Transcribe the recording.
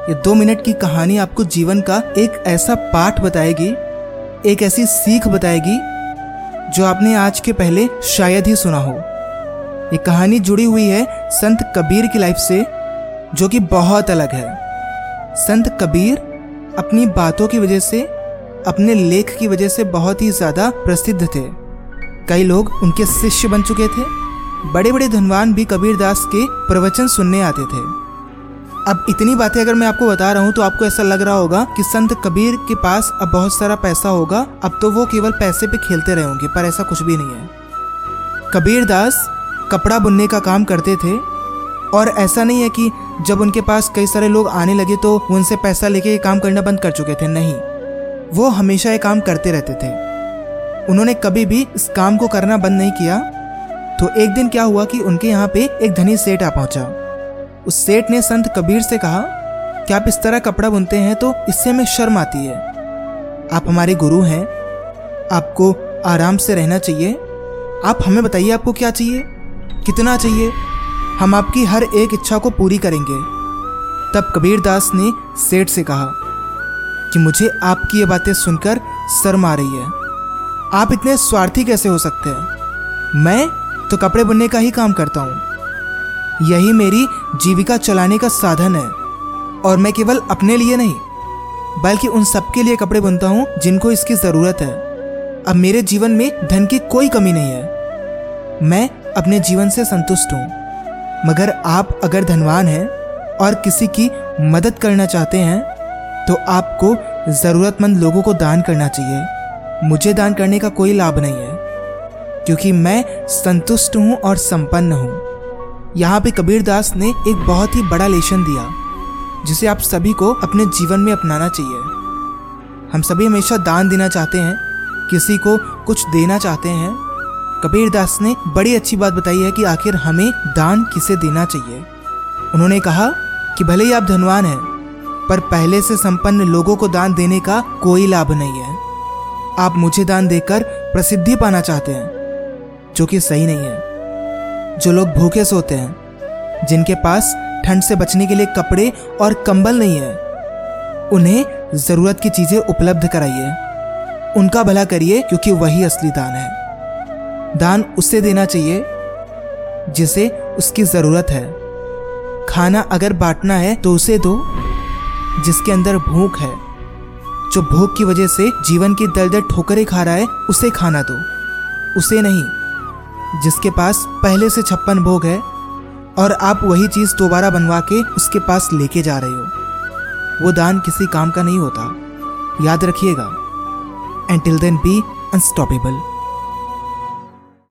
ये दो मिनट की कहानी आपको जीवन का एक ऐसा पाठ बताएगी, एक ऐसी सीख बताएगी, जो आपने आज के पहले शायद ही सुना हो। ये कहानी जुड़ी हुई है संत कबीर की लाइफ से, जो कि बहुत अलग है। संत कबीर अपनी बातों की वजह से, अपने लेख की वजह से बहुत ही ज़्यादा प्रसिद्ध थे। कई लोग उनके शिष्य बन चुके थे। बड़े बड़े धनवान भी कबीर दास के प्रवचन सुनने आते थे। अब इतनी बातें अगर मैं आपको बता रहा हूँ तो आपको ऐसा लग रहा होगा कि संत कबीर के पास अब बहुत सारा पैसा होगा। अब तो वो केवल पैसे पे खेलते रहे होंगे, पर ऐसा कुछ भी नहीं है। कबीर दास कपड़ा बुनने का काम करते थे, और ऐसा नहीं है कि जब उनके पास कई सारे लोग आने लगे तो उनसे पैसा लेके काम करना बंद कर चुके थे। नहीं, वो हमेशा ये काम करते रहते थे। उन्होंने कभी भी इस काम को करना बंद नहीं किया। तो एक दिन क्या हुआ कि उनके यहाँ पे एक धनी सेठ आ पहुँचा। उस सेठ ने संत कबीर से कहा कि आप इस तरह कपड़ा बुनते हैं तो इससे हमें शर्म आती है। आप हमारे गुरु हैं। आपको आराम से रहना चाहिए। आप हमें बताइए आपको क्या चाहिए? कितना चाहिए? हम आपकी हर एक इच्छा को पूरी करेंगे। तब कबीर दास ने सेठ से कहा, कि मुझे आपकी ये बातें सुनकर शर्म आ रही है। आप इतने स्वार्थी कैसे हो सकते हैं? मैं तो कपड़े बुनने का ही काम करता हूँ। यही मेरी जीविका चलाने का साधन है। और मैं केवल अपने लिए नहीं, बल्कि उन सबके लिए कपड़े बुनता हूँ जिनको इसकी ज़रूरत है। अब मेरे जीवन में धन की कोई कमी नहीं है। मैं अपने जीवन से संतुष्ट हूँ। मगर आप अगर धनवान हैं और किसी की मदद करना चाहते हैं तो आपको ज़रूरतमंद लोगों को दान करना चाहिए। मुझे दान करने का कोई लाभ नहीं है, क्योंकि मैं संतुष्ट हूँ और संपन्न हूँ। यहाँ पे कबीर दास ने एक बहुत ही बड़ा लेसन दिया, जिसे आप सभी को अपने जीवन में अपनाना चाहिए। हम सभी हमेशा दान देना चाहते हैं, किसी को कुछ देना चाहते हैं। कबीर दास ने बड़ी अच्छी बात बताई है कि आखिर हमें दान किसे देना चाहिए। उन्होंने कहा कि भले ही आप धनवान हैं, पर पहले से संपन्न लोगों को दान देने का कोई लाभ नहीं है। आप मुझे दान देकर प्रसिद्धि पाना चाहते हैं, जो कि सही नहीं है। जो लोग भूखे सोते हैं, जिनके पास ठंड से बचने के लिए कपड़े और कंबल नहीं है, उन्हें ज़रूरत की चीज़ें उपलब्ध कराइए। उनका भला करिए क्योंकि वही असली दान है। दान उससे देना चाहिए, जिसे उसकी ज़रूरत है। खाना अगर बांटना है तो उसे दो, जिसके अंदर भूख है। जो भूख की वजह से जीवन की दर दर ठोकरें खा रहा है, उसे खाना दो। उसे नहीं जिसके पास पहले से छप्पन भोग है और आप वही चीज़ दोबारा बनवा के उसके पास लेके जा रहे हो। वो दान किसी काम का नहीं होता। याद रखिएगा। And till then be unstoppable